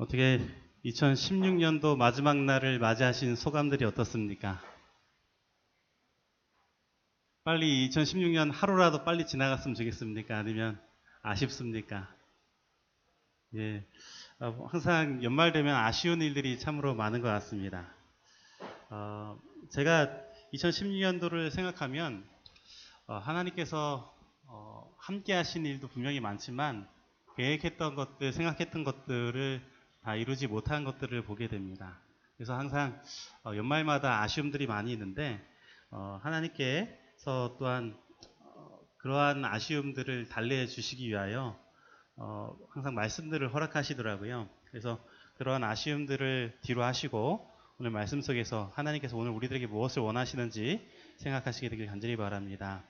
어떻게 2016년도 마지막 날을 맞이하신 소감들이 어떻습니까? 빨리 2016년 하루라도 빨리 지나갔으면 좋겠습니까? 아니면 아쉽습니까? 예, 어, 항상 연말 되면 아쉬운 일들이 참으로 많은 것 같습니다. 어, 제가 2016년도를 생각하면 어, 하나님께서 어, 함께 하신 일도 분명히 많지만 계획했던 것들, 생각했던 것들을 다 이루지 못한 것들을 보게 됩니다. 그래서 항상 어, 연말마다 아쉬움들이 많이 있는데 어, 하나님께서 또한 어, 그러한 아쉬움들을 달래 주시기 위하여 어, 항상 말씀들을 허락하시더라고요. 그래서 그러한 아쉬움들을 뒤로 하시고 오늘 말씀 속에서 하나님께서 오늘 우리들에게 무엇을 원하시는지 생각하시게 되길 간절히 바랍니다.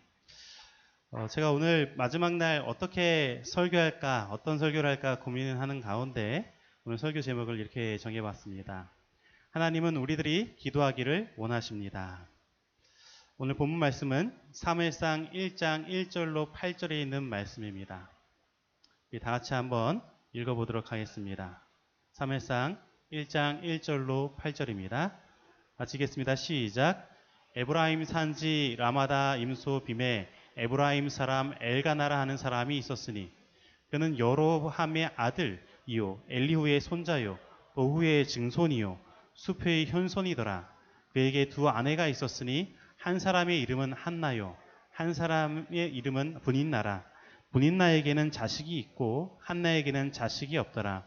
어, 제가 오늘 마지막 날 어떻게 설교할까, 어떤 설교를 할까 고민을 하는 가운데 오늘 설교 제목을 이렇게 정해봤습니다. 하나님은 우리들이 기도하기를 원하십니다. 오늘 본문 말씀은 사무엘상 1장 1절로 8절에 있는 말씀입니다. 우리 다 같이 한번 읽어보도록 하겠습니다. 사무엘상 1장 1절로 8절입니다. 마치겠습니다. 시작. 에브라임 산지 라마다 임소 빔에 에브라임 사람 엘가나라 하는 사람이 있었으니 그는 여로함의 아들 이요 엘리후의 손자요 보후의 증손이요 수표의 현손이더라. 그에게 두 아내가 있었으니 한 사람의 이름은 한나요 한 사람의 이름은 분인나라. 분인나에게는 자식이 있고 한나에게는 자식이 없더라.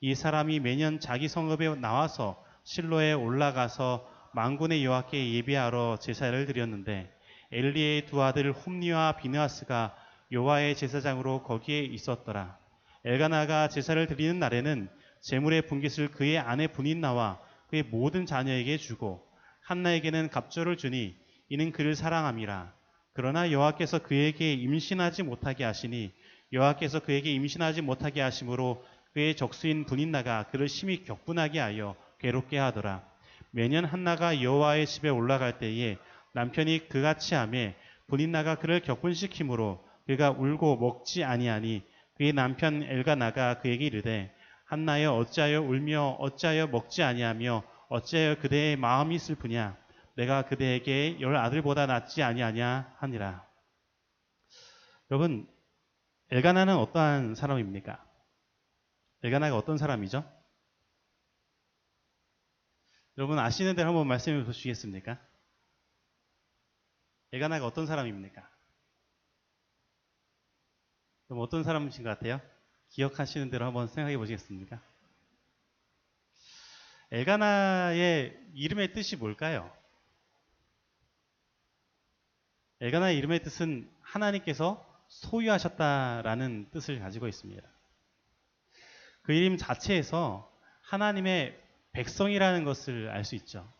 이 사람이 매년 자기 성읍에 나와서 실로에 올라가서 망군의 여호와께 예배하러 제사를 드렸는데 엘리의 두 아들 홈니와 비느하스가 여호와의 제사장으로 거기에 있었더라. 엘가나가 제사를 드리는 날에는 제물의 분깃을 그의 아내 분인나와 그의 모든 자녀에게 주고 한나에게는 갑절을 주니 이는 그를 사랑함이라. 그러나 여호와께서 그에게 임신하지 못하게 하시니 여호와께서 그에게 임신하지 못하게 하심으로 그의 적수인 분인나가 그를 심히 격분하게 하여 괴롭게 하더라. 매년 한나가 여호와의 집에 올라갈 때에 남편이 그같이 하매 분인나가 그를 격분시키므로 그가 울고 먹지 아니하니 그의 남편 엘가나가 그에게 이르되 한나여 어찌하여 울며 어찌하여 먹지 아니하며 어찌하여 그대의 마음이 슬프냐 내가 그대에게 열 아들보다 낫지 아니하냐 하니라. 여러분 엘가나는 어떠한 사람입니까? 엘가나가 어떤 사람이죠? 여러분 아시는 대로 한번 말씀해 보시겠습니까? 엘가나가 어떤 사람입니까? 그럼 어떤 사람이신 것 같아요? 기억하시는 대로 한번 생각해 보시겠습니까? 엘가나의 이름의 뜻이 뭘까요? 엘가나의 이름의 뜻은 하나님께서 소유하셨다라는 뜻을 가지고 있습니다. 그 이름 자체에서 하나님의 백성이라는 것을 알 수 있죠.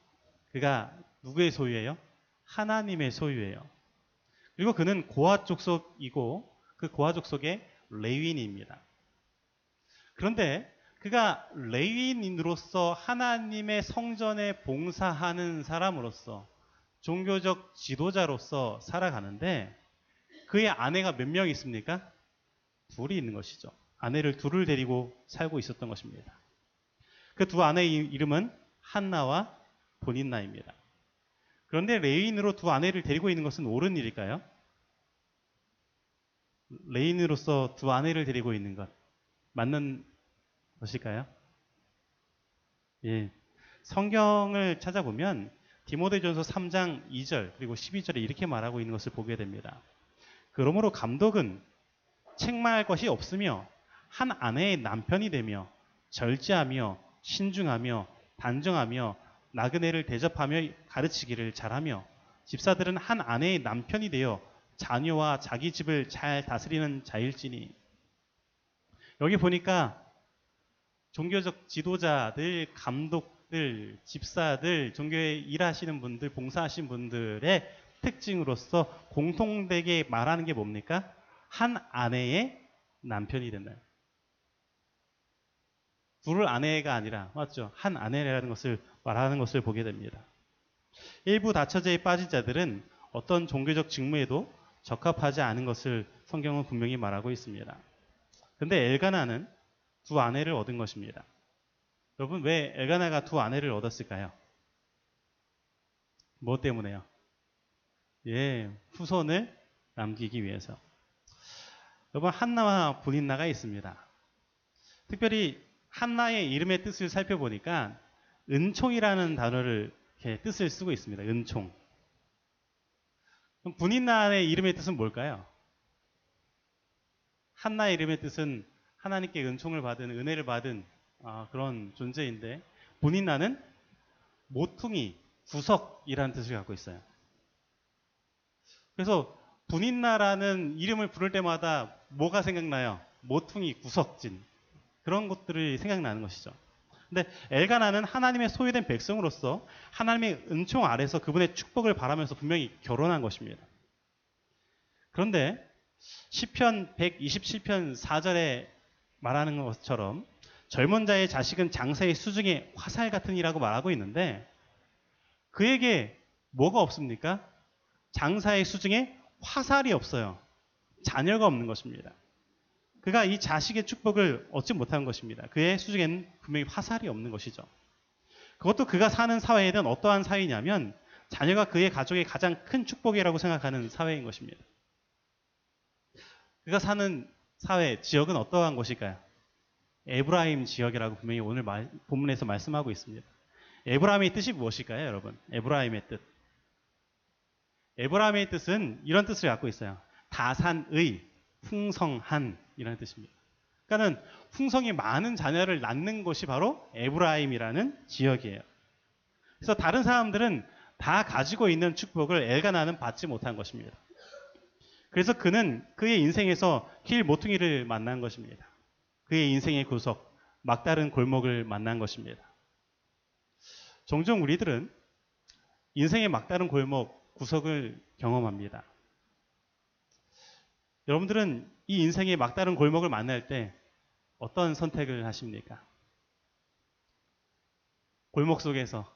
그가 누구의 소유예요? 하나님의 소유예요. 그리고 그는 고아 족속이고 그 고아 족속의 레위인입니다. 그런데 그가 레위인으로서 하나님의 성전에 봉사하는 사람으로서 종교적 지도자로서 살아가는데 그의 아내가 몇 명 있습니까? 둘이 있는 것이죠. 아내를 둘을 데리고 살고 있었던 것입니다. 그 두 아내의 이름은 한나와 본인나입니다. 그런데 레인으로 두 아내를 데리고 있는 것은 옳은 일일까요? 레인으로서 두 아내를 데리고 있는 것 맞는 것일까요? 예. 성경을 찾아보면 디모데전서 3장 2절 그리고 12절에 이렇게 말하고 있는 것을 보게 됩니다. 그러므로 감독은 책망할 것이 없으며 한 아내의 남편이 되며 절제하며 신중하며 단정하며 나그네를 대접하며 가르치기를 잘하며 집사들은 한 아내의 남편이 되어 자녀와 자기 집을 잘 다스리는 자일지니 여기 보니까 종교적 지도자들, 감독들, 집사들, 종교에 일하시는 분들, 봉사하신 분들의 특징으로서 공통되게 말하는 게 뭡니까? 한 아내의 남편이 된다. 둘 아내가 아니라 맞죠? 한 아내라는 것을 말하는 것을 보게 됩니다. 일부 다처제에 빠진 자들은 어떤 종교적 직무에도 적합하지 않은 것을 성경은 분명히 말하고 있습니다. 근데 엘가나는 두 아내를 얻은 것입니다. 여러분 왜 엘가나가 두 아내를 얻었을까요? 뭐 때문에요? 예, 후손을 남기기 위해서. 여러분 한나와 분인나가 있습니다. 특별히 한나의 이름의 뜻을 살펴보니까 은총이라는 단어를 뜻을 쓰고 있습니다. 은총. 그럼 분인나의 이름의 뜻은 뭘까요? 한나의 이름의 뜻은 하나님께 은총을 받은 은혜를 받은 아, 그런 존재인데 분인나는 모퉁이 구석이라는 뜻을 갖고 있어요. 그래서 분인나라는 이름을 부를 때마다 뭐가 생각나요? 모퉁이 구석진 그런 것들이 생각나는 것이죠. 근데 엘가나는 하나님의 소유된 백성으로서 하나님의 은총 아래서 그분의 축복을 바라면서 분명히 결혼한 것입니다. 그런데 시편 127편 4절에 말하는 것처럼 젊은 자의 자식은 장사의 수중에 화살 같은 이라고 말하고 있는데 그에게 뭐가 없습니까? 장사의 수중에 화살이 없어요. 자녀가 없는 것입니다. 그가 이 자식의 축복을 얻지 못한 것입니다. 그의 수중에는 분명히 화살이 없는 것이죠. 그것도 그가 사는 사회에는 어떠한 사회냐면 자녀가 그의 가족의 가장 큰 축복이라고 생각하는 사회인 것입니다. 그가 사는 사회, 지역은 어떠한 곳일까요? 에브라임 지역이라고 분명히 오늘 말, 본문에서 말씀하고 있습니다. 에브라임의 뜻이 무엇일까요, 여러분? 에브라임의 뜻. 에브라임의 뜻은 이런 뜻을 갖고 있어요. 다산의, 풍성한 이라는 뜻입니다. 그러니까는 풍성이 많은 자녀를 낳는 곳이 바로 에브라임이라는 지역이에요. 그래서 다른 사람들은 다 가지고 있는 축복을 엘가나는 받지 못한 것입니다. 그래서 그는 그의 인생에서 길 모퉁이를 만난 것입니다. 그의 인생의 구석, 막다른 골목을 만난 것입니다. 종종 우리들은 인생의 막다른 골목, 구석을 경험합니다. 여러분들은 이 인생의 막다른 골목을 만날 때 어떤 선택을 하십니까? 골목 속에서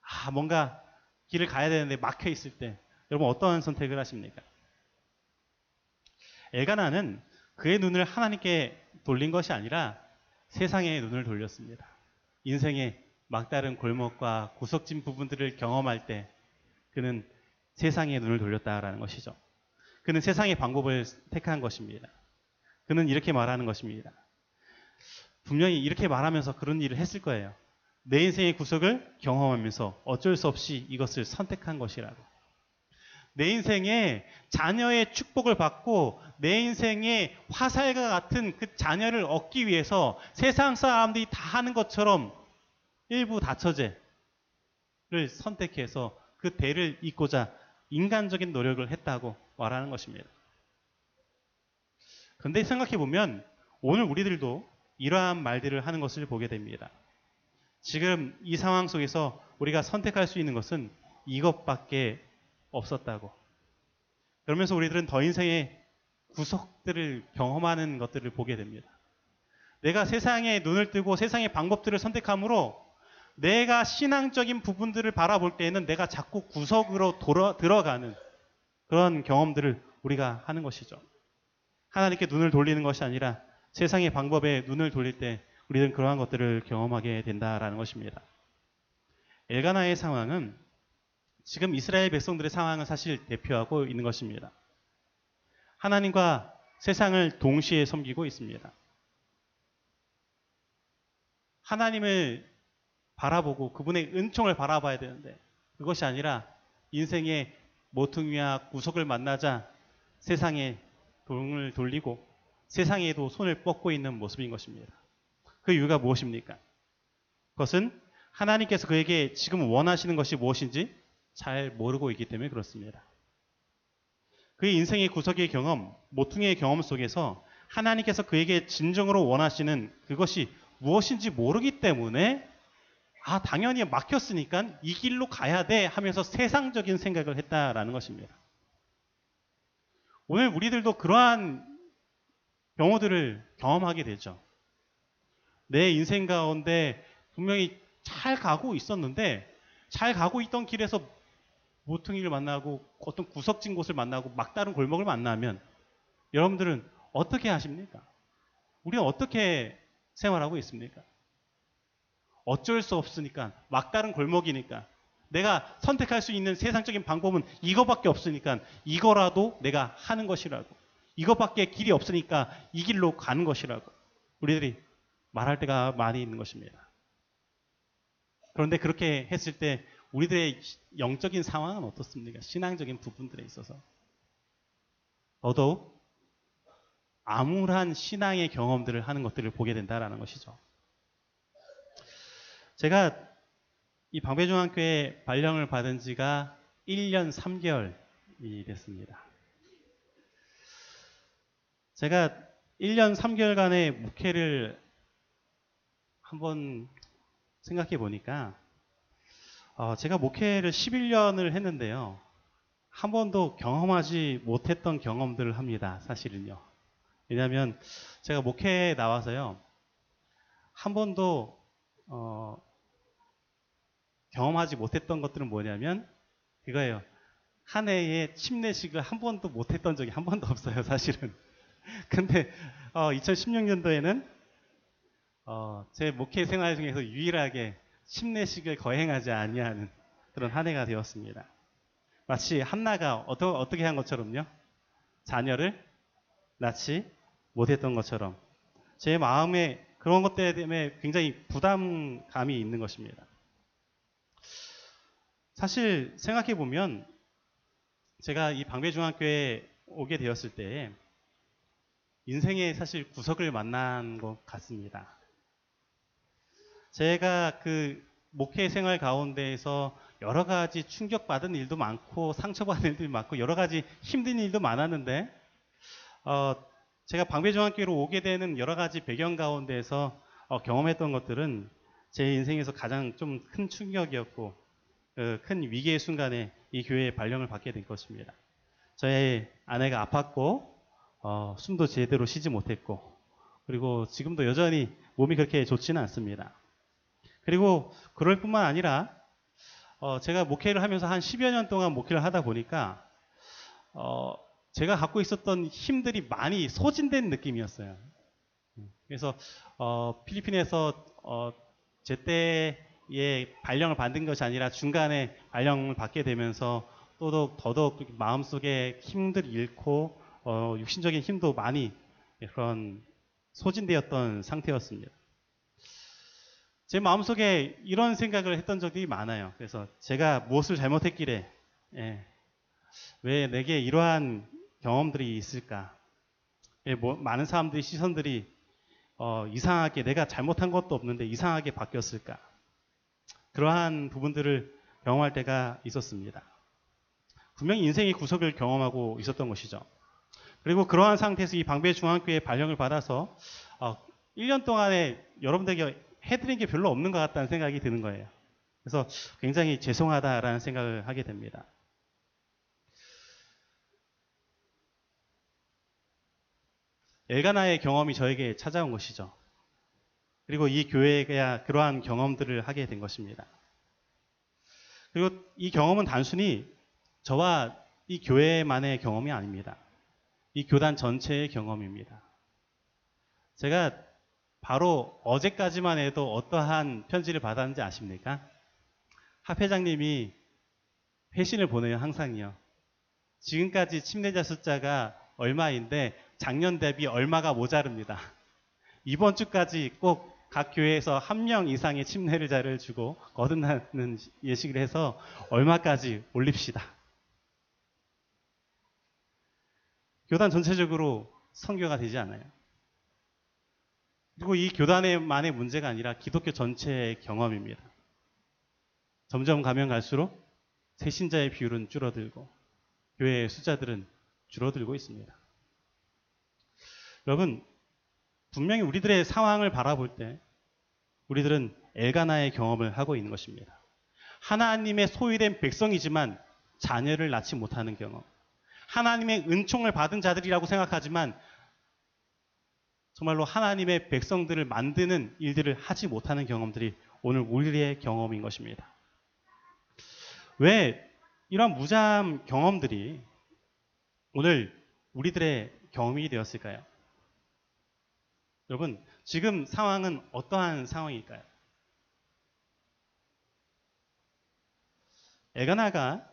아 뭔가 길을 가야 되는데 막혀 있을 때 여러분 어떠한 선택을 하십니까? 엘가나는 그의 눈을 하나님께 돌린 것이 아니라 세상에 눈을 돌렸습니다. 인생의 막다른 골목과 구석진 부분들을 경험할 때 그는 세상에 눈을 돌렸다라는 것이죠. 그는 세상의 방법을 택한 것입니다. 그는 이렇게 말하는 것입니다. 분명히 이렇게 말하면서 그런 일을 했을 거예요. 내 인생의 구석을 경험하면서 어쩔 수 없이 이것을 선택한 것이라고. 내 인생에 자녀의 축복을 받고 내 인생의 화살과 같은 그 자녀를 얻기 위해서 세상 사람들이 다 하는 것처럼 일부 다처제를 선택해서 그 대를 잇고자 인간적인 노력을 했다고 말하는 것입니다. 그런데 생각해 보면 오늘 우리들도 이러한 말들을 하는 것을 보게 됩니다. 지금 이 상황 속에서 우리가 선택할 수 있는 것은 이것밖에 없었다고. 그러면서 우리들은 더 인생의 구석들을 경험하는 것들을 보게 됩니다. 내가 세상에 눈을 뜨고 세상의 방법들을 선택함으로 내가 신앙적인 부분들을 바라볼 때에는 내가 자꾸 구석으로 돌아, 들어가는 그런 경험들을 우리가 하는 것이죠. 하나님께 눈을 돌리는 것이 아니라 세상의 방법에 눈을 돌릴 때 우리는 그러한 것들을 경험하게 된다라는 것입니다. 엘가나의 상황은 지금 이스라엘 백성들의 상황을 사실 대표하고 있는 것입니다. 하나님과 세상을 동시에 섬기고 있습니다. 하나님을 바라보고 그분의 은총을 바라봐야 되는데 그것이 아니라 인생의 모퉁이와 구석을 만나자 세상에 돈을 돌리고 세상에도 손을 뻗고 있는 모습인 것입니다. 그 이유가 무엇입니까? 그것은 하나님께서 그에게 지금 원하시는 것이 무엇인지 잘 모르고 있기 때문에 그렇습니다. 그의 인생의 구석의 경험, 모퉁이의 경험 속에서 하나님께서 그에게 진정으로 원하시는 그것이 무엇인지 모르기 때문에 아, 당연히 막혔으니까 이 길로 가야 돼 하면서 세상적인 생각을 했다라는 것입니다. 오늘 우리들도 그러한 경우들을 경험하게 되죠. 내 인생 가운데 분명히 잘 가고 있었는데 잘 가고 있던 길에서 모퉁이를 만나고 어떤 구석진 곳을 만나고 막다른 골목을 만나면 여러분들은 어떻게 하십니까? 우리는 어떻게 생활하고 있습니까? 어쩔 수 없으니까 막다른 골목이니까 내가 선택할 수 있는 세상적인 방법은 이거밖에 없으니까 이거라도 내가 하는 것이라고 이거밖에 길이 없으니까 이 길로 가는 것이라고 우리들이 말할 때가 많이 있는 것입니다. 그런데 그렇게 했을 때 우리들의 영적인 상황은 어떻습니까? 신앙적인 부분들에 있어서 더더욱 암울한 신앙의 경험들을 하는 것들을 보게 된다라는 것이죠. 제가 이 방배중학교에 발령을 받은 지가 1년 3개월이 됐습니다. 제가 1년 3개월간의 목회를 한번 생각해 보니까 어, 제가 목회를 11년을 했는데요. 한 번도 경험하지 못했던 경험들을 합니다. 사실은요. 왜냐하면 제가 목회에 나와서요. 한 번도 어, 경험하지 못했던 것들은 뭐냐면 그거예요. 한 해에 침례식을 한 번도 못했던 적이 한 번도 없어요. 사실은. 근데 어, 2016년도에는 어, 제 목회 생활 중에서 유일하게 침례식을 거행하지 아니하는 그런 한 해가 되었습니다. 마치 한나가 어떠, 어떻게 한 것처럼요. 자녀를 낳지 못했던 것처럼 제 마음에 그런 것 때문에 굉장히 부담감이 있는 것입니다. 사실 생각해 보면 제가 이 방배중학교에 오게 되었을 때 인생의 사실 구석을 만난 것 같습니다. 제가 그 목회 생활 가운데에서 여러 가지 충격받은 일도 많고 상처받은 일도 많고 여러 가지 힘든 일도 많았는데 어, 제가 방배중학교로 오게 되는 여러 가지 배경 가운데에서 어, 경험했던 것들은 제 인생에서 가장 좀 큰 충격이었고 그 큰 위기의 순간에 이 교회에 발령을 받게 된 것입니다. 저의 아내가 아팠고 어, 숨도 제대로 쉬지 못했고 그리고 지금도 여전히 몸이 그렇게 좋지는 않습니다. 그리고 그럴 뿐만 아니라 어, 제가 목회를 하면서 한 10여 년 동안 목회를 하다 보니까 어, 제가 갖고 있었던 힘들이 많이 소진된 느낌이었어요. 그래서 어, 필리핀에서 어, 제때에 발령을 받은 것이 아니라 중간에 발령을 받게 되면서 또더 더더욱 마음속에 힘들 잃고 어, 육신적인 힘도 많이 그런 소진되었던 상태였습니다. 제 마음속에 이런 생각을 했던 적이 많아요. 그래서 제가 무엇을 잘못했기래 예, 왜 내게 이러한 경험들이 있을까? 예, 뭐, 많은 사람들이 시선들이 어, 이상하게 내가 잘못한 것도 없는데 이상하게 바뀌었을까? 그러한 부분들을 경험할 때가 있었습니다. 분명히 인생의 구석을 경험하고 있었던 것이죠. 그리고 그러한 상태에서 이 방배 중앙교회 발령을 받아서 어, 1년 동안에 여러분들에게 해드린 게 별로 없는 것 같다는 생각이 드는 거예요. 그래서 굉장히 죄송하다라는 생각을 하게 됩니다. 엘가나의 경험이 저에게 찾아온 것이죠. 그리고 이 교회가 그러한 경험들을 하게 된 것입니다. 그리고 이 경험은 단순히 저와 이 교회만의 경험이 아닙니다. 이 교단 전체의 경험입니다. 제가 바로 어제까지만 해도 어떠한 편지를 받았는지 아십니까? 하 회장님이 회신을 보내요, 항상요. 지금까지 침례자 숫자가 얼마인데 작년 대비 얼마가 모자릅니다. 이번 주까지 꼭 각 교회에서 한 명 이상의 침례자를 주고 거듭나는 예식을 해서 얼마까지 올립시다. 교단 전체적으로 성교가 되지 않아요. 그리고 이 교단의만의 문제가 아니라 기독교 전체의 경험입니다. 점점 가면 갈수록 새신자의 비율은 줄어들고 교회의 숫자들은 줄어들고 있습니다. 여러분, 분명히 우리들의 상황을 바라볼 때 우리들은 엘가나의 경험을 하고 있는 것입니다. 하나님의 소유된 백성이지만 자녀를 낳지 못하는 경험. 하나님의 은총을 받은 자들이라고 생각하지만 정말로 하나님의 백성들을 만드는 일들을 하지 못하는 경험들이 오늘 우리의 경험인 것입니다. 왜 이런 무잠 경험들이 오늘 우리들의 경험이 되었을까요? 여러분, 지금 상황은 어떠한 상황일까요? 에가나가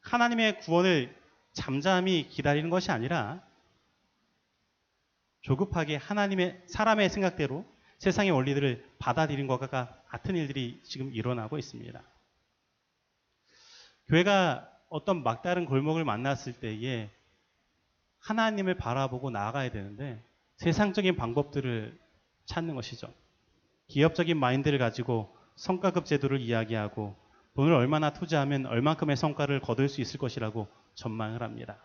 하나님의 구원을 잠잠히 기다리는 것이 아니라 조급하게 하나님의 사람의 생각대로 세상의 원리들을 받아들인 것과 같은 일들이 지금 일어나고 있습니다. 교회가 어떤 막다른 골목을 만났을 때에 하나님을 바라보고 나아가야 되는데 세상적인 방법들을 찾는 것이죠. 기업적인 마인드를 가지고 성과급 제도를 이야기하고 돈을 얼마나 투자하면 얼만큼의 성과를 거둘 수 있을 것이라고 전망을 합니다.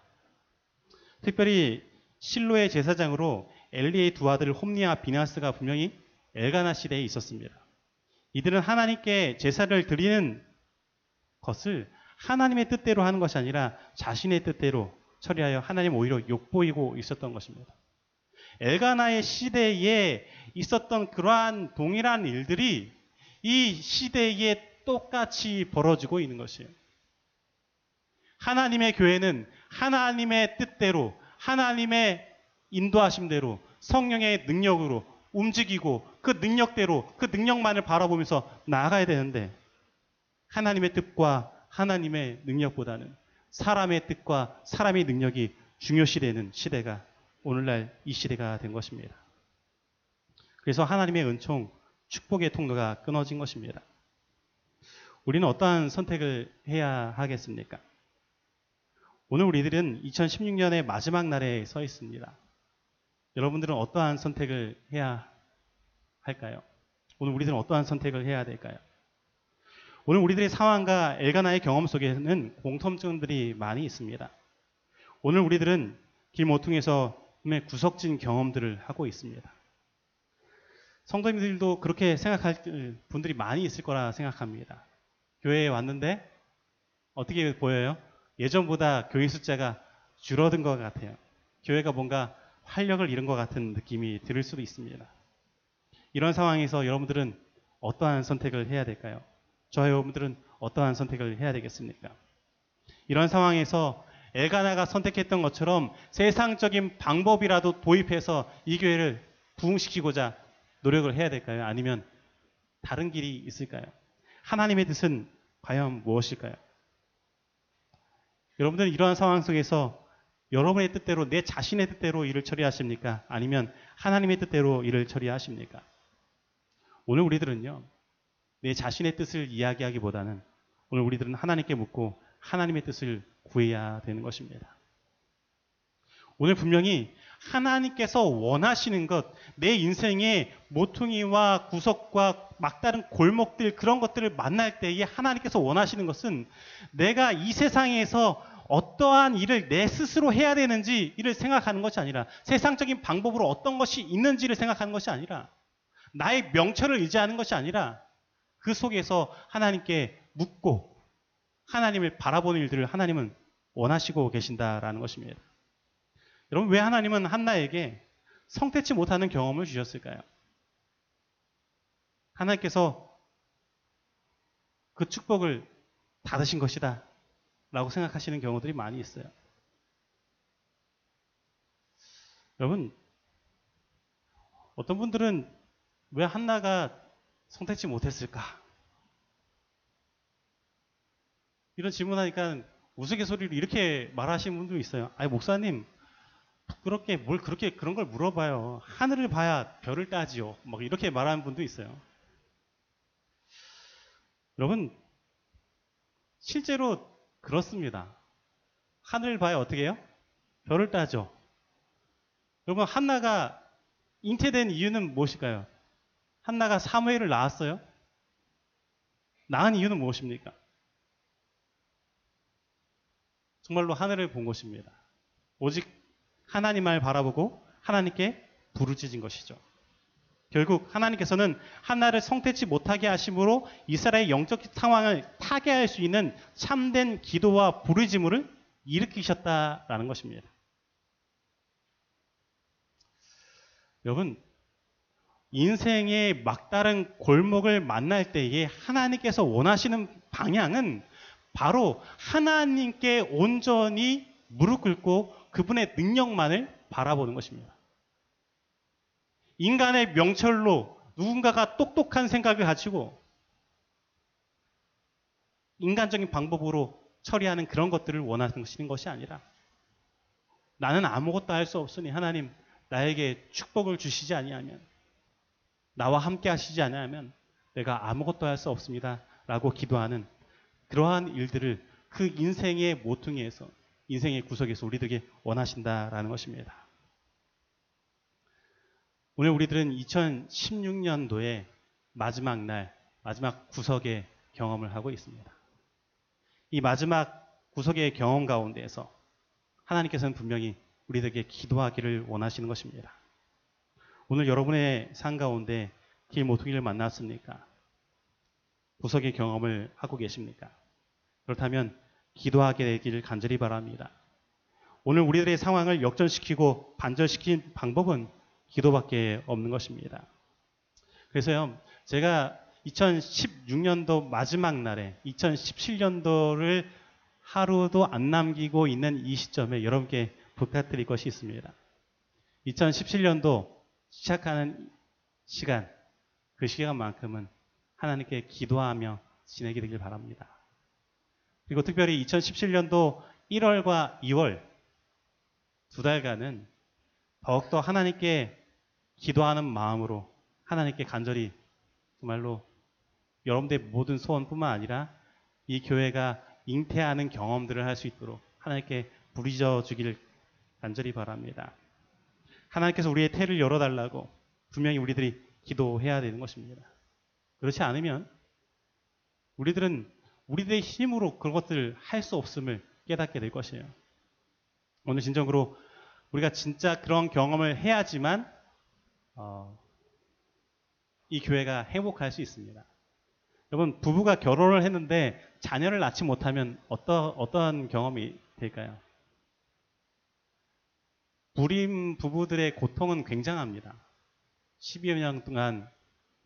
특별히 실로의 제사장으로 엘리의 두 아들 홈니와 비나스가 분명히 엘가나 시대에 있었습니다. 이들은 하나님께 제사를 드리는 것을 하나님의 뜻대로 하는 것이 아니라 자신의 뜻대로 처리하여 하나님 오히려 욕보이고 있었던 것입니다. 엘가나의 시대에 있었던 그러한 동일한 일들이 이 시대에 똑같이 벌어지고 있는 것이에요. 하나님의 교회는 하나님의 뜻대로 하나님의 인도하심대로 성령의 능력으로 움직이고 그 능력대로 그 능력만을 바라보면서 나아가야 되는데 하나님의 뜻과 하나님의 능력보다는 사람의 뜻과 사람의 능력이 중요시되는 시대가 오늘날 이 시대가 된 것입니다. 그래서 하나님의 은총, 축복의 통로가 끊어진 것입니다. 우리는 어떠한 선택을 해야 하겠습니까? 오늘 우리들은 2016년의 마지막 날에 서 있습니다. 여러분들은 어떠한 선택을 해야 할까요? 오늘 우리들은 어떠한 선택을 해야 될까요? 오늘 우리들의 상황과 엘가나의 경험 속에는 공통점들이 많이 있습니다. 오늘 우리들은 길 모퉁에서 구석진 경험들을 하고 있습니다. 성도님들도 그렇게 생각할 분들이 많이 있을 거라 생각합니다. 교회에 왔는데 어떻게 보여요? 예전보다 교회 숫자가 줄어든 것 같아요. 교회가 뭔가 활력을 잃은 것 같은 느낌이 들을 수도 있습니다. 이런 상황에서 여러분들은 어떠한 선택을 해야 될까요? 저와 여러분들은 어떠한 선택을 해야 되겠습니까? 이런 상황에서 엘가나가 선택했던 것처럼 세상적인 방법이라도 도입해서 이 교회를 부흥시키고자 노력을 해야 될까요? 아니면 다른 길이 있을까요? 하나님의 뜻은 과연 무엇일까요? 여러분들은 이러한 상황 속에서 여러분의 뜻대로 내 자신의 뜻대로 일을 처리하십니까? 아니면 하나님의 뜻대로 일을 처리하십니까? 오늘 우리들은요. 내 자신의 뜻을 이야기하기보다는 오늘 우리들은 하나님께 묻고 하나님의 뜻을 구해야 되는 것입니다. 오늘 분명히 하나님께서 원하시는 것, 내 인생의 모퉁이와 구석과 막다른 골목들 그런 것들을 만날 때에 하나님께서 원하시는 것은 내가 이 세상에서 어떠한 일을 내 스스로 해야 되는지 이를 생각하는 것이 아니라 세상적인 방법으로 어떤 것이 있는지를 생각하는 것이 아니라 나의 명철을 의지하는 것이 아니라 그 속에서 하나님께 묻고 하나님을 바라보는 일들을 하나님은 원하시고 계신다라는 것입니다. 여러분, 왜 하나님은 한나에게 성태치 못하는 경험을 주셨을까요? 하나님께서 그 축복을 받으신 것이다. 라고 생각하시는 경우들이 많이 있어요. 여러분, 어떤 분들은 왜 한나가 성택지 못했을까? 이런 질문하니까 우스갯소리로 이렇게 말하시는 분도 있어요. 아니, 목사님, 그렇게 뭘 그렇게 그런 걸 물어봐요. 하늘을 봐야 별을 따지요. 막 이렇게 말하는 분도 있어요. 여러분, 실제로 그렇습니다. 하늘을 봐야 어떻게 해요? 별을 따죠. 여러분, 한나가 잉태된 이유는 무엇일까요? 한나가 사무엘을 낳았어요? 낳은 이유는 무엇입니까? 정말로 하늘을 본 것입니다. 오직 하나님을 바라보고 하나님께 부르짖은 것이죠. 결국 하나님께서는 한나를 성태치 못하게 하심으로 이스라엘의 영적 상황을 타개할 수 있는 참된 기도와 부르짖음을 일으키셨다라는 것입니다. 여러분, 인생의 막다른 골목을 만날 때에 하나님께서 원하시는 방향은 바로 하나님께 온전히 무릎 꿇고 그분의 능력만을 바라보는 것입니다. 인간의 명철로 누군가가 똑똑한 생각을 가지고 인간적인 방법으로 처리하는 그런 것들을 원하시는 것이 아니라 나는 아무것도 할 수 없으니 하나님 나에게 축복을 주시지 아니하면 나와 함께 하시지 아니하면 내가 아무것도 할 수 없습니다. 라고 기도하는 그러한 일들을 그 인생의 모퉁이에서 인생의 구석에서 우리들에게 원하신다라는 것입니다. 오늘 우리들은 2016년도에 마지막 날, 마지막 구석의 경험을 하고 있습니다. 이 마지막 구석의 경험 가운데에서 하나님께서는 분명히 우리들에게 기도하기를 원하시는 것입니다. 오늘 여러분의 삶 가운데 길 모퉁이를 만났습니까? 구석의 경험을 하고 계십니까? 그렇다면 기도하게 되기를 간절히 바랍니다. 오늘 우리들의 상황을 역전시키고 반전시킨 방법은 기도밖에 없는 것입니다. 그래서요, 제가 2016년도 마지막 날에 2017년도를 하루도 안 남기고 있는 이 시점에 여러분께 부탁드릴 것이 있습니다. 2017년도 시작하는 시간, 그 시간만큼은 하나님께 기도하며 지내게 되길 바랍니다. 그리고 특별히 2017년도 1월과 2월 두 달간은 더욱더 하나님께 기도하는 마음으로 하나님께 간절히 정말로 여러분들의 모든 소원뿐만 아니라 이 교회가 잉태하는 경험들을 할 수 있도록 하나님께 부리져 주기를 간절히 바랍니다. 하나님께서 우리의 태를 열어달라고 분명히 우리들이 기도해야 되는 것입니다. 그렇지 않으면 우리들은 우리들의 힘으로 그런 것들을 할 수 없음을 깨닫게 될 것이에요. 오늘 진정으로 우리가 진짜 그런 경험을 해야지만 어, 이 교회가 행복할 수 있습니다. 여러분 부부가 결혼을 했는데 자녀를 낳지 못하면 어떠, 어떠한 경험이 될까요? 불임 부부들의 고통은 굉장합니다. 12여 년 동안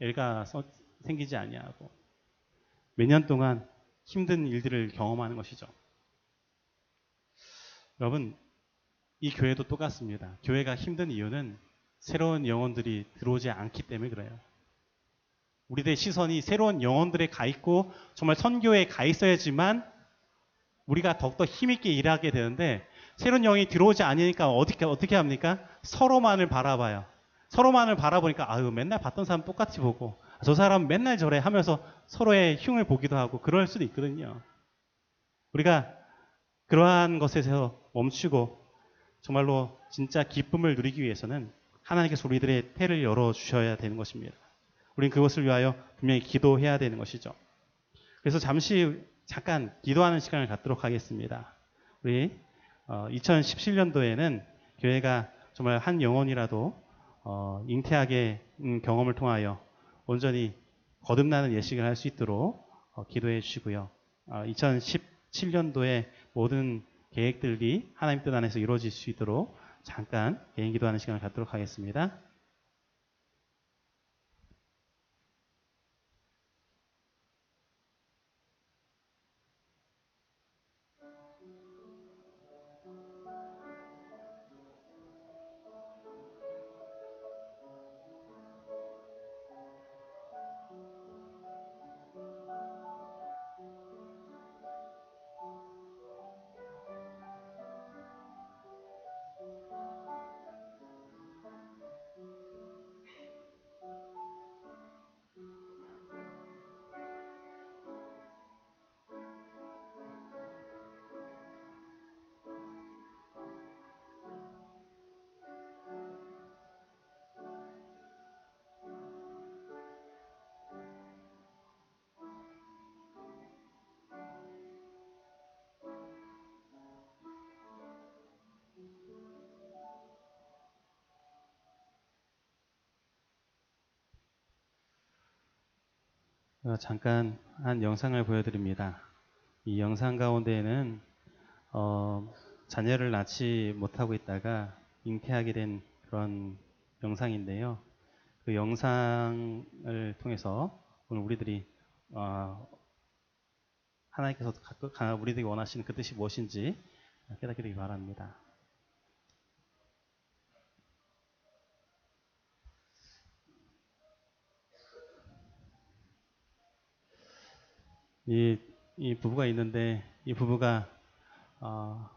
애가 생기지 아니하고 몇 년 동안 힘든 일들을 경험하는 것이죠. 여러분, 이 교회도 똑같습니다. 교회가 힘든 이유는 새로운 영혼들이 들어오지 않기 때문에 그래요. 우리들의 시선이 새로운 영혼들에 가 있고 정말 선교에 가 있어야지만 우리가 더욱더 힘있게 일하게 되는데 새로운 영이 들어오지 않으니까 어떻게 어떻게 합니까? 서로만을 바라봐요. 서로만을 바라보니까 아유 맨날 봤던 사람 똑같이 보고 저 사람 맨날 저래 하면서 서로의 흉을 보기도 하고 그럴 수도 있거든요. 우리가 그러한 것에서 멈추고 정말로 진짜 기쁨을 누리기 위해서는 하나님께서 우리들의 태를 열어주셔야 되는 것입니다. 우리는 그것을 위하여 분명히 기도해야 되는 것이죠. 그래서 잠시 잠깐 기도하는 시간을 갖도록 하겠습니다. 우리 2017년도에는 어, 교회가 정말 한 영혼이라도 어, 잉태하게 경험을 통하여 온전히 거듭나는 예식을 할 수 있도록 어, 기도해 주시고요. 2017년도에 모든 계획들이 하나님 뜻 안에서 이루어질 수 있도록 잠깐 개인 기도하는 시간을 갖도록 하겠습니다. 잠깐 한 영상을 보여드립니다. 이 영상 가운데에는 어, 자녀를 낳지 못하고 있다가 잉태하게 된 그런 영상인데요. 그 영상을 통해서 오늘 우리들이 어, 하나님께서 우리들이 원하시는 그 뜻이 무엇인지 깨닫게 되기 바랍니다. 이 이 부부가 있는데 이 부부가 어,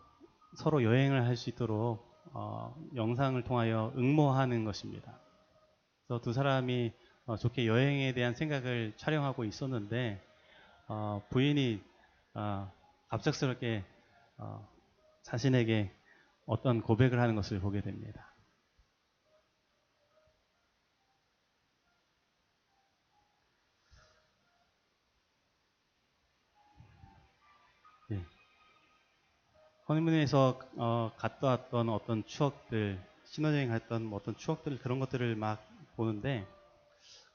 서로 여행을 할 수 있도록 어, 영상을 통하여 응모하는 것입니다. 그래서 두 사람이 어, 좋게 여행에 대한 생각을 촬영하고 있었는데 어, 부인이 어, 갑작스럽게 어, 자신에게 어떤 고백을 하는 것을 보게 됩니다. 허니문에서 어, 갔다 왔던 어떤 추억들, 신혼여행 갔던 뭐 어떤 추억들 그런 것들을 막 보는데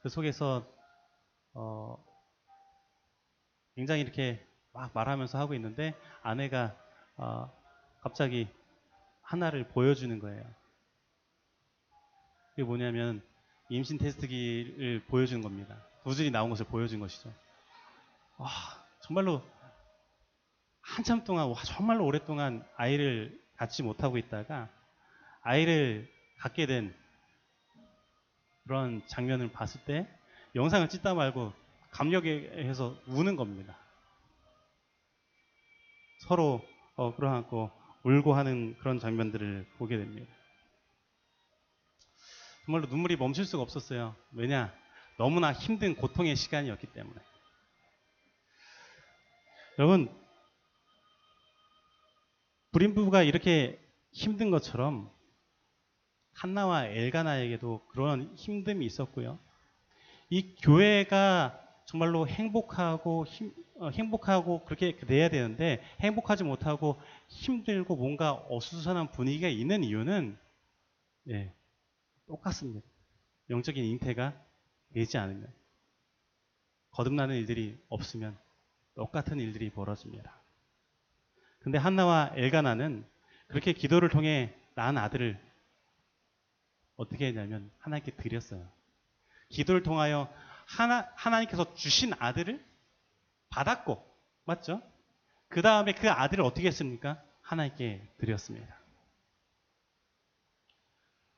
그 속에서 어, 굉장히 이렇게 막 말하면서 하고 있는데 아내가 어, 갑자기 하나를 보여주는 거예요. 그게 뭐냐면 임신 테스트기를 보여주는 겁니다. 두줄이 나온 것을 보여준 것이죠. 와, 정말로 한참 동안, 와, 정말로 오랫동안 아이를 갖지 못하고 있다가 아이를 갖게 된 그런 장면을 봤을 때 영상을 찍다 말고 감격해서 우는 겁니다. 서로 어, 끌어안고 울고 하는 그런 장면들을 보게 됩니다. 정말로 눈물이 멈출 수가 없었어요. 왜냐? 너무나 힘든 고통의 시간이었기 때문에. 여러분, 불임 부부가 이렇게 힘든 것처럼 한나와 엘가나에게도 그런 힘듦이 있었고요. 이 교회가 정말로 행복하고 힘, 어, 행복하고 그렇게 돼야 되는데 행복하지 못하고 힘들고 뭔가 어수선한 분위기가 있는 이유는 예, 똑같습니다. 영적인 잉태가 되지 않으면 거듭나는 일들이 없으면 똑같은 일들이 벌어집니다. 근데 한나와 엘가나는 그렇게 기도를 통해 낳은 아들을 어떻게 했냐면 하나님께 드렸어요. 기도를 통하여 하나, 하나님께서 주신 아들을 받았고, 맞죠? 그 다음에 그 아들을 어떻게 했습니까? 하나님께 드렸습니다.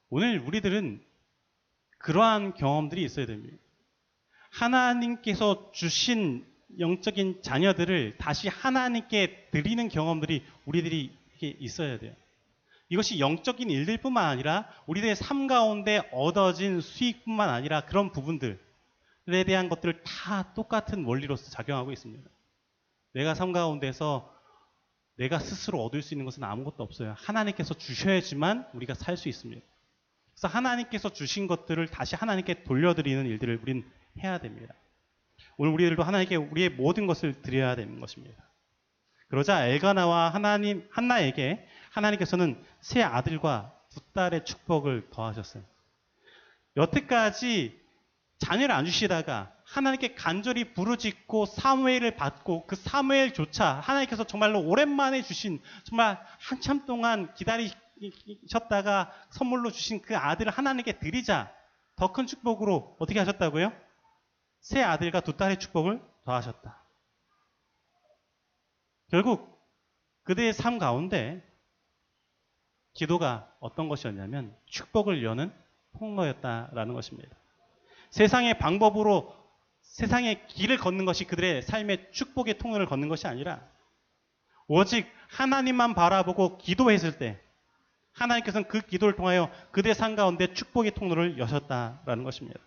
오늘 우리들은 그러한 경험들이 있어야 됩니다. 하나님께서 주신 영적인 자녀들을 다시 하나님께 드리는 경험들이 우리들이 있어야 돼요. 이것이 영적인 일들 뿐만 아니라 우리들의 삶 가운데 얻어진 수익뿐만 아니라 그런 부분들에 대한 것들을 다 똑같은 원리로서 작용하고 있습니다. 내가 삶 가운데서 내가 스스로 얻을 수 있는 것은 아무것도 없어요. 하나님께서 주셔야지만 우리가 살 수 있습니다. 그래서 하나님께서 주신 것들을 다시 하나님께 돌려드리는 일들을 우린 해야 됩니다. 오늘 우리들도 하나님께 우리의 모든 것을 드려야 되는 것입니다. 그러자 엘가나와 하나님 한나에게 하나님께서는 세 아들과 두 딸의 축복을 더하셨어요. 여태까지 자녀를 안 주시다가 하나님께 간절히 부르짖고 사무엘을 받고 그 사무엘조차 하나님께서 정말로 오랜만에 주신 정말 한참 동안 기다리셨다가 선물로 주신 그 아들을 하나님께 드리자 더 큰 축복으로 어떻게 하셨다고요? 세 아들과 두 딸의 축복을 더하셨다. 결국 그들의 삶 가운데 기도가 어떤 것이었냐면 축복을 여는 통로였다라는 것입니다. 세상의 방법으로 세상의 길을 걷는 것이 그들의 삶의 축복의 통로를 걷는 것이 아니라 오직 하나님만 바라보고 기도했을 때 하나님께서는 그 기도를 통하여 그들의 삶 가운데 축복의 통로를 여셨다라는 것입니다.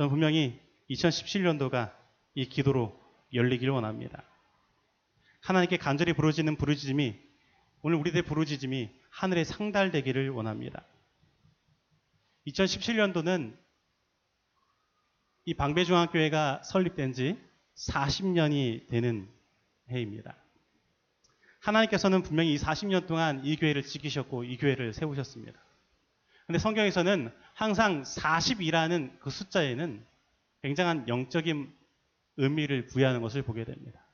저는 분명히 2017년도가 이 기도로 열리기를 원합니다. 하나님께 간절히 부르짖는 부르짖음이 오늘 우리들의 부르짖음이 하늘에 상달되기를 원합니다. 2017년도는 이 방배중앙교회가 설립된 지 40년이 되는 해입니다. 하나님께서는 분명히 이 40년 동안 이 교회를 지키셨고 이 교회를 세우셨습니다. 근데 성경에서는 항상 40이라는 그 숫자에는 굉장한 영적인 의미를 부여하는 것을 보게 됩니다.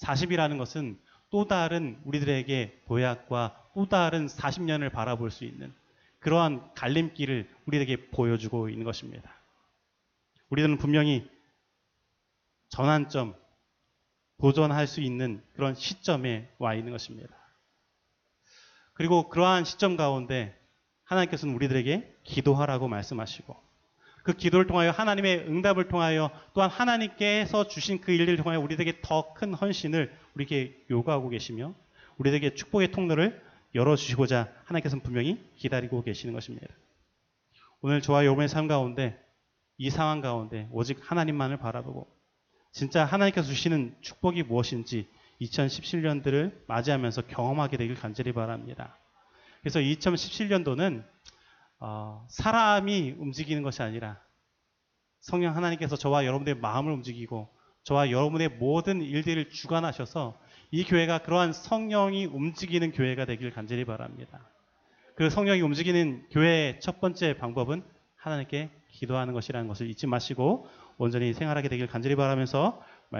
40이라는 것은 또 다른 우리들에게 도약과 또 다른 40년을 바라볼 수 있는 그러한 갈림길을 우리에게 보여주고 있는 것입니다. 우리들은 분명히 전환점, 도전할 수 있는 그런 시점에 와 있는 것입니다. 그리고 그러한 시점 가운데 하나님께서는 우리들에게 기도하라고 말씀하시고 그 기도를 통하여 하나님의 응답을 통하여 또한 하나님께서 주신 그 일들을 통하여 우리에게 더 큰 헌신을 우리에게 요구하고 계시며 우리에게 축복의 통로를 열어주시고자 하나님께서는 분명히 기다리고 계시는 것입니다. 오늘 저와 여러분의 삶 가운데 이 상황 가운데 오직 하나님만을 바라보고 진짜 하나님께서 주시는 축복이 무엇인지 2017년들을 맞이하면서 경험하게 되길 간절히 바랍니다. 그래서 2017년도는 어, 사람이 움직이는 것이 아니라 성령 하나님께서 저와 여러분들의 마음을 움직이고 저와 여러분의 모든 일들을 주관하셔서 이 교회가 그러한 성령이 움직이는 교회가 되길 간절히 바랍니다. 그 성령이 움직이는 교회의 첫 번째 방법은 하나님께 기도하는 것이라는 것을 잊지 마시고 온전히 생활하게 되길 간절히 바라면서